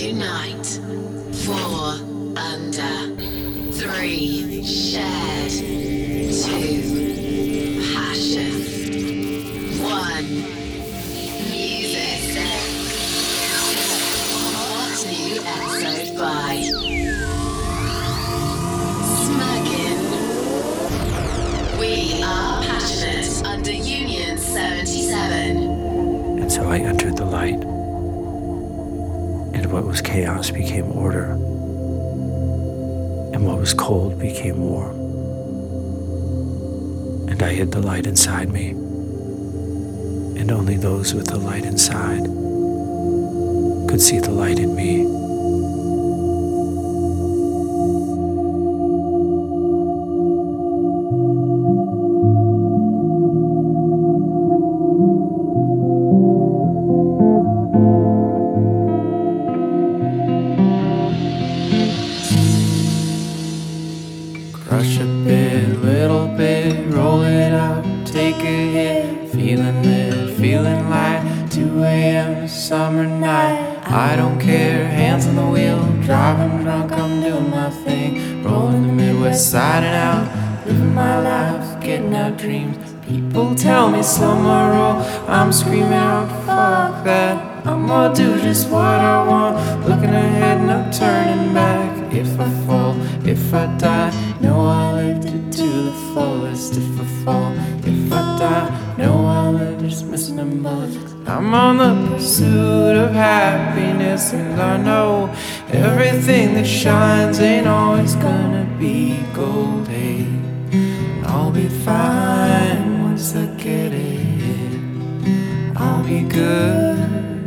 Unite. Four under. Three shared. Two. was chaos became order, and what was cold became warm. And I hid the light inside me, and only those with the light inside could see the light in me. that shines ain't always gonna be gold. Hey, I'll be fine once I get it. I'll be good.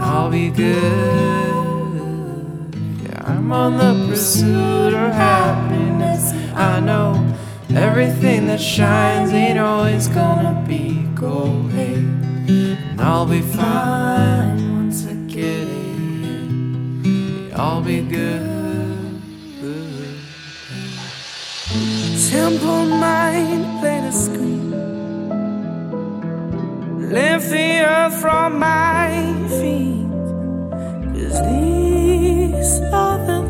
I'll be good. Yeah, I'm on the pursuit of happiness. I know everything that shines ain't always gonna be gold. Hey, and I'll be fine once I get it. I'll be good. Temple mind, play the screen. Lift the earth from my feet. Cause these are the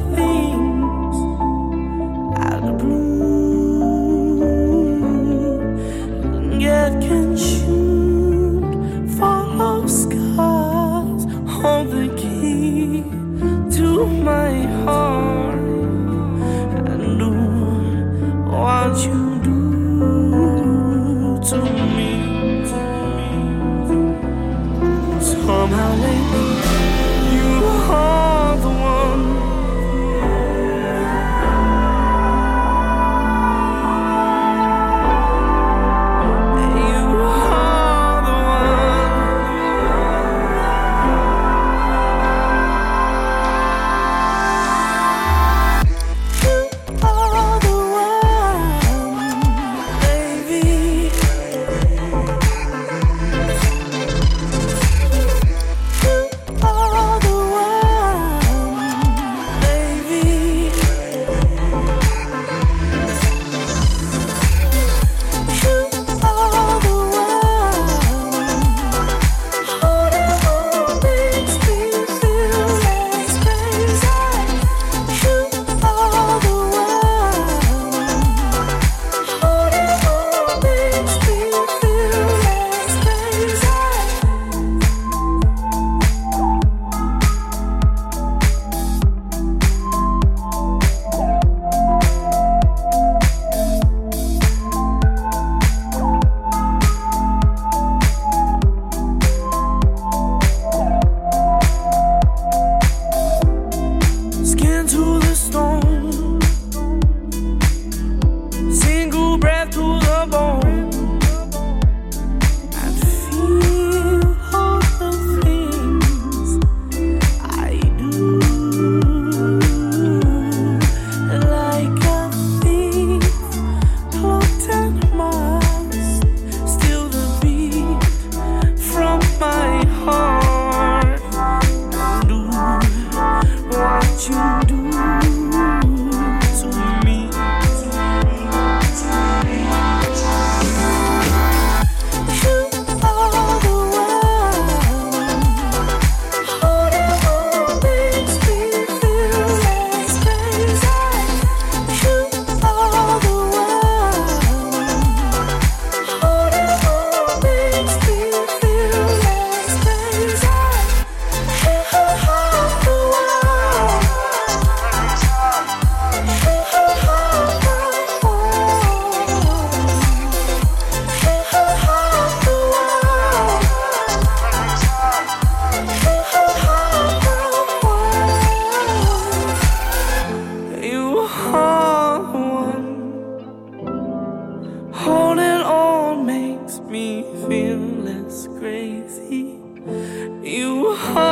a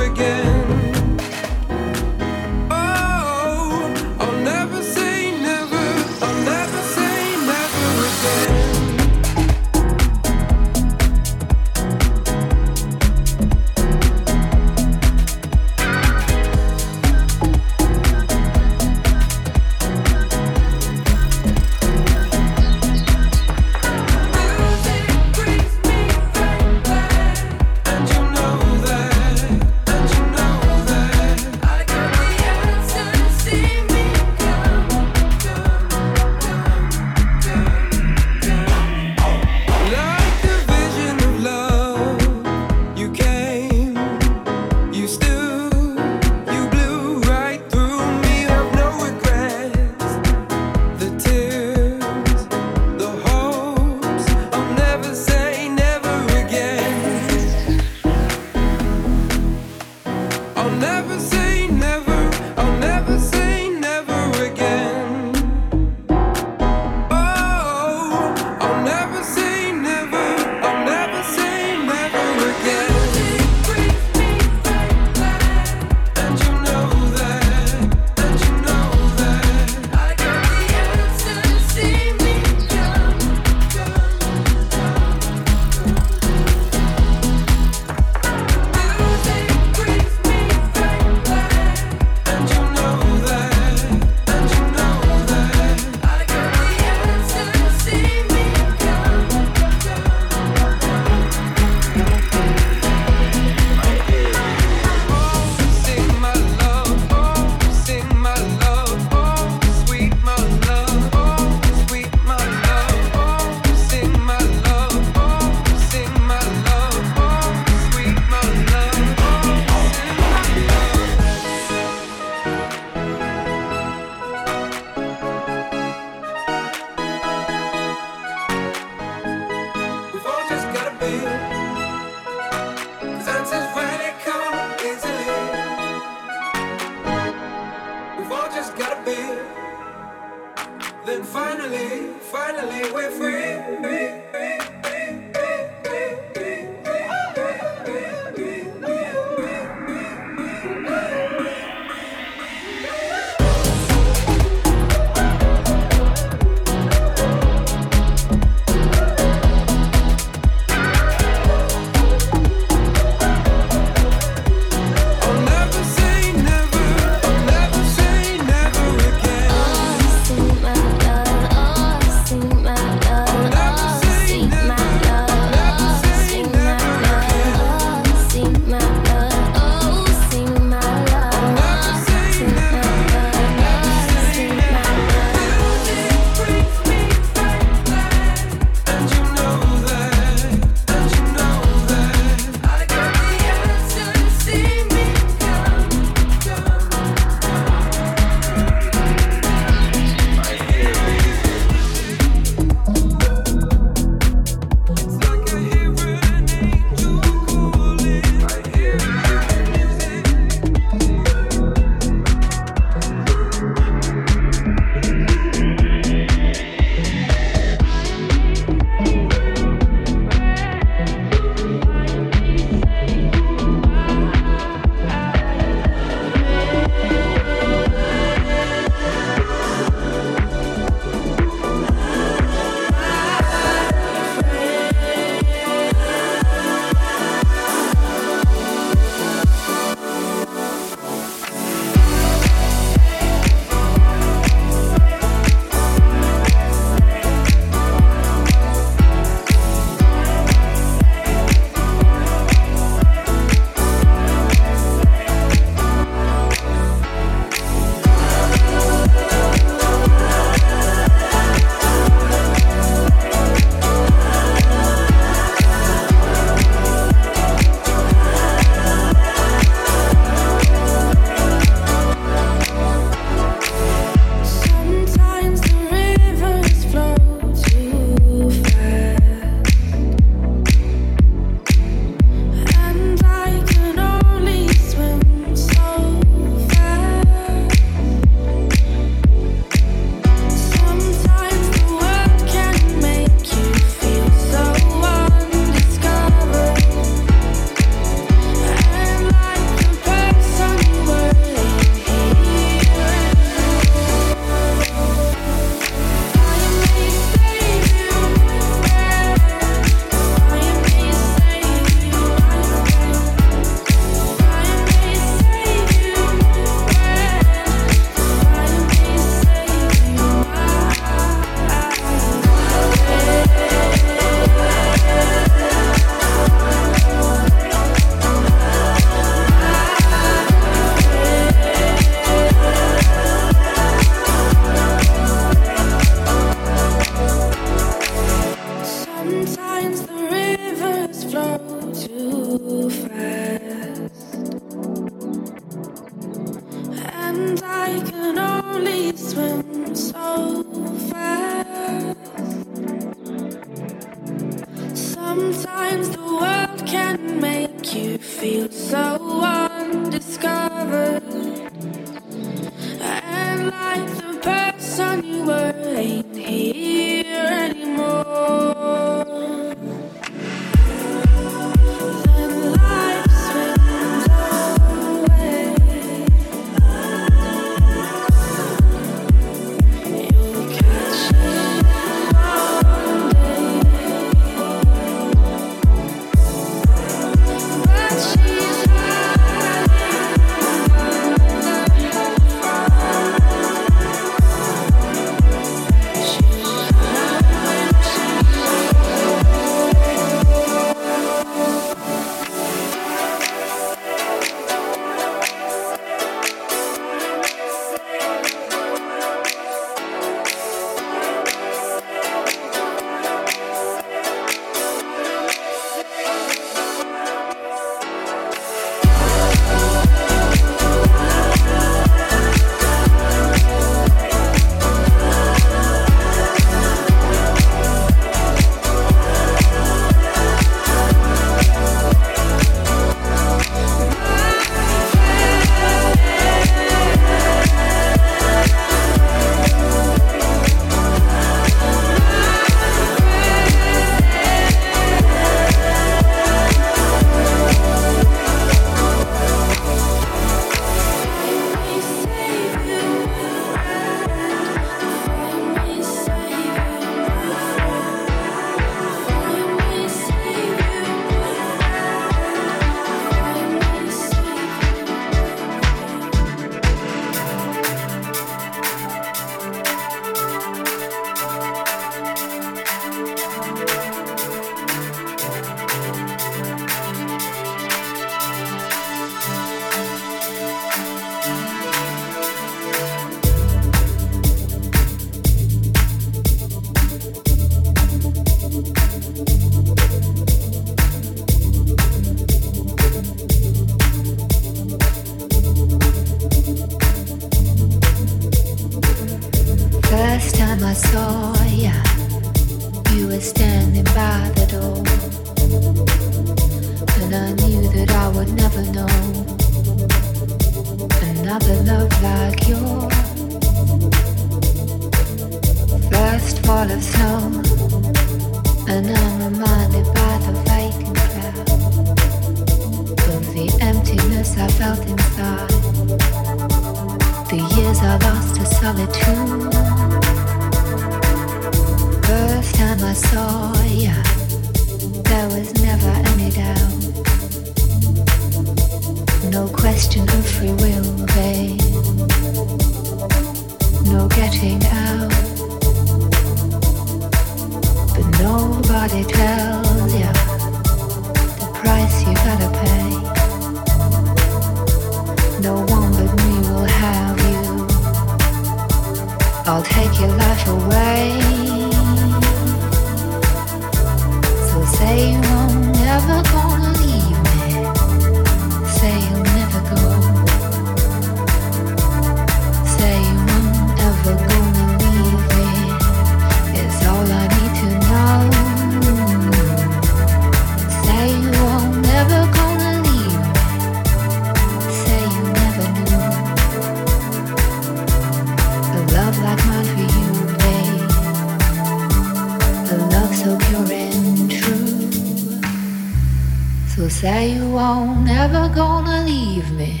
Say you won't never gonna leave me.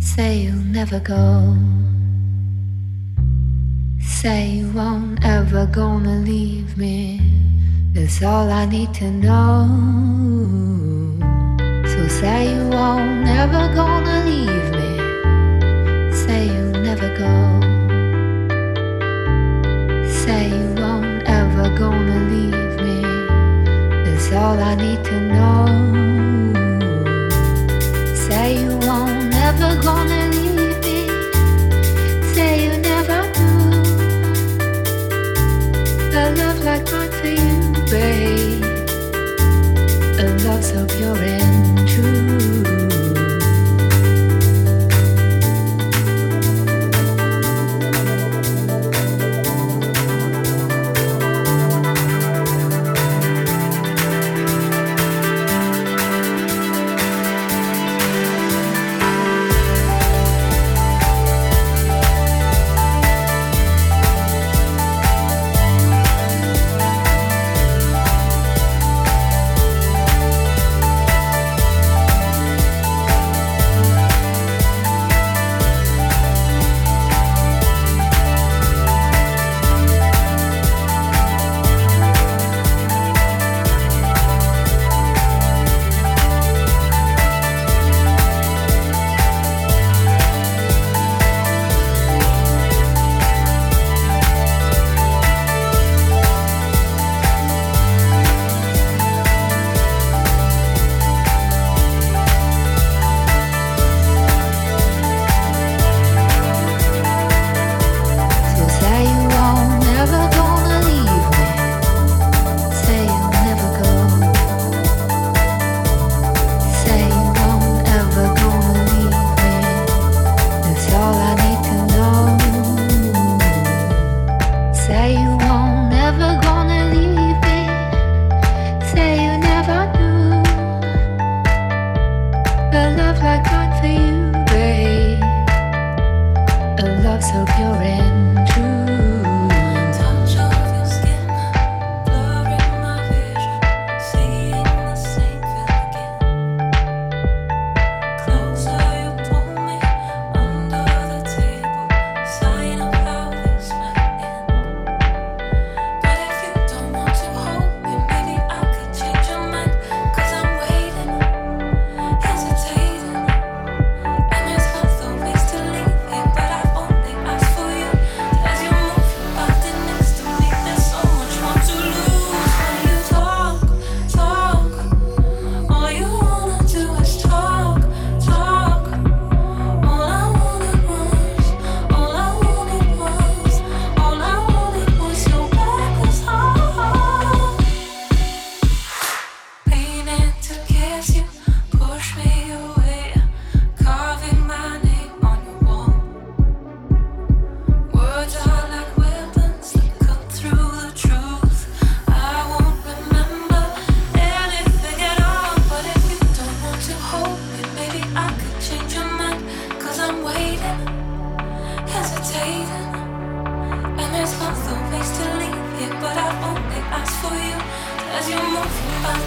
Say you'll never go. Say you won't ever gonna leave me. That's all I need to know. So say you won't never gonna leave me. Say you'll never go. Say you never gonna leave me. That's all I need to know. Say you won't Never gonna leave me. Say you never do. A love like mine for you, babe. A love so pure and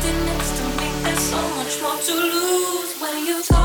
next to me. There's so much more to lose when you talk.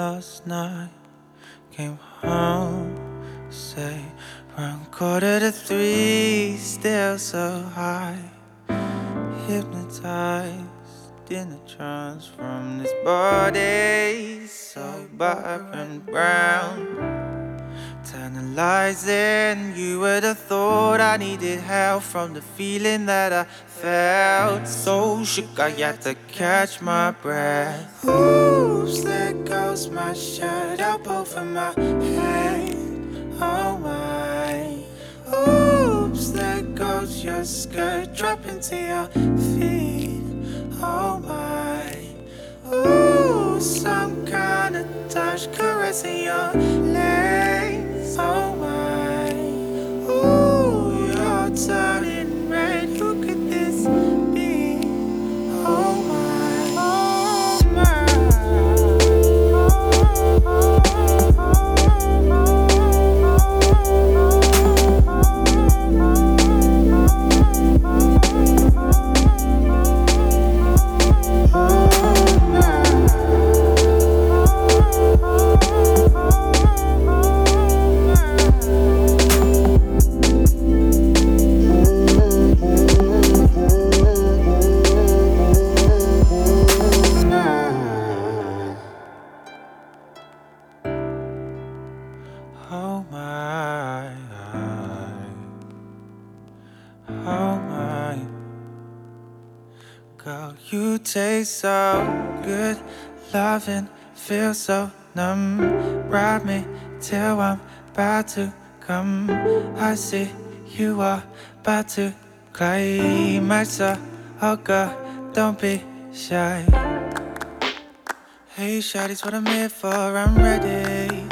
Last night. Came home, say, around quarter to three, still so high. Hypnotized in a trance from this body, so black and brown. Internalizing, you would have thought I needed help from the feeling that I felt. So shook, I had to catch my breath. Oops, there goes my shirt up over my head. Oh my. Oops, there goes your skirt dropping to your feet. Oh my. Ooh, some kind of touch caressing your legs. Oh you taste so good, loving feels so numb. Ride me till I'm about to come. I see you are about to climax. Oh girl, don't be shy. Hey, shawty's what I'm here for. I'm ready.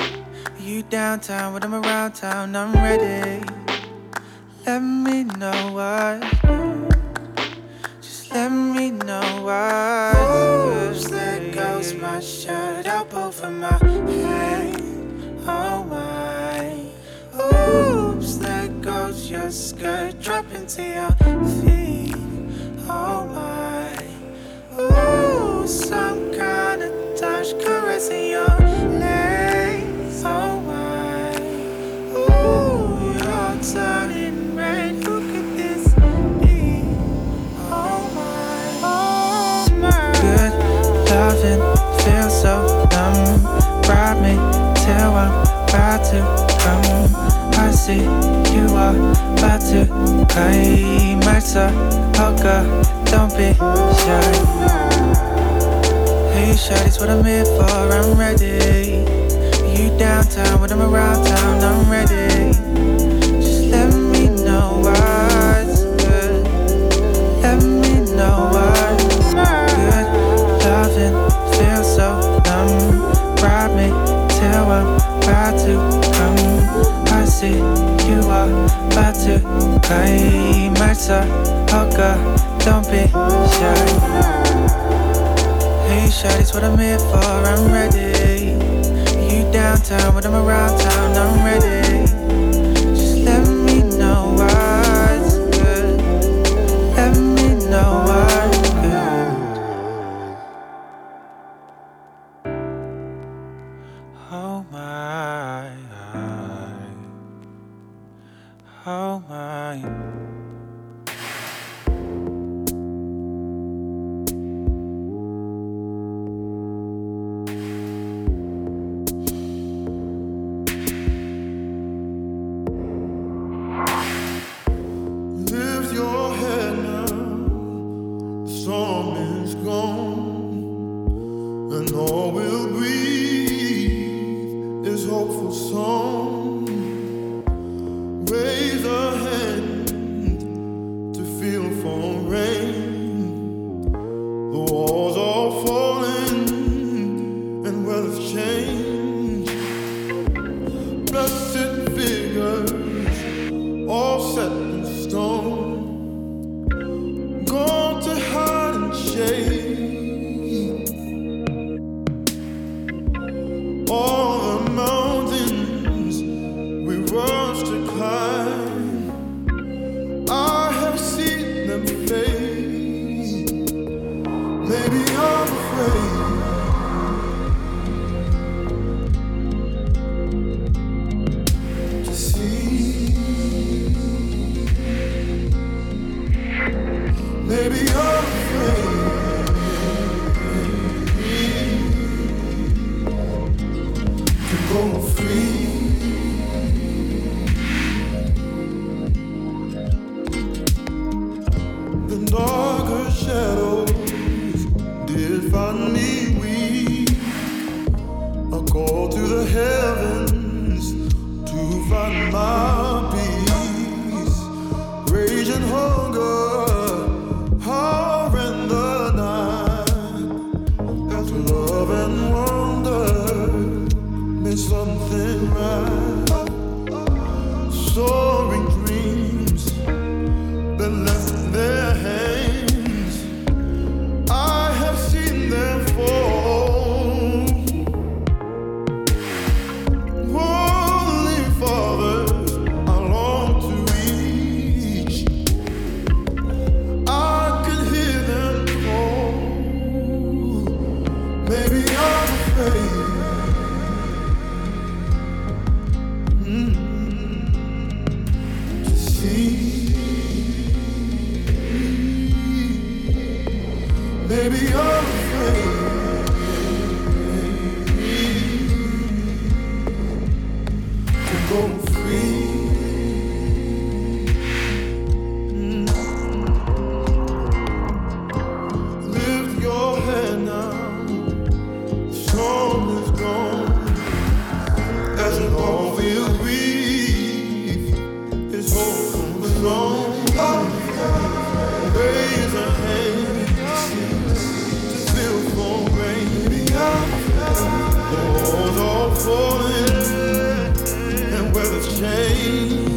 You downtown when I'm around town, I'm ready. Let me know what. Let me know what. Oops, there goes my shirt up over my head. Oh my. Oops, there goes your skirt dropping to your feet. Oh my. Ooh, some kind of touch caressing your legs. Oh my. Ooh, you're turning Ride me till I'm about to come. I see you are about to climax. So, oh girl, don't be shy. Hey, shawty's what I'm here for. I'm ready. You downtown when I'm around town. I'm ready. Just let me know what's good. Let me know what's good. Loving to come. I see you are about to climax. Oh girl, don't be shy. Hey, shawty's what I'm here for. I'm ready. You downtown when I'm around town. I'm ready. Just let me know what's good. Let me know weather's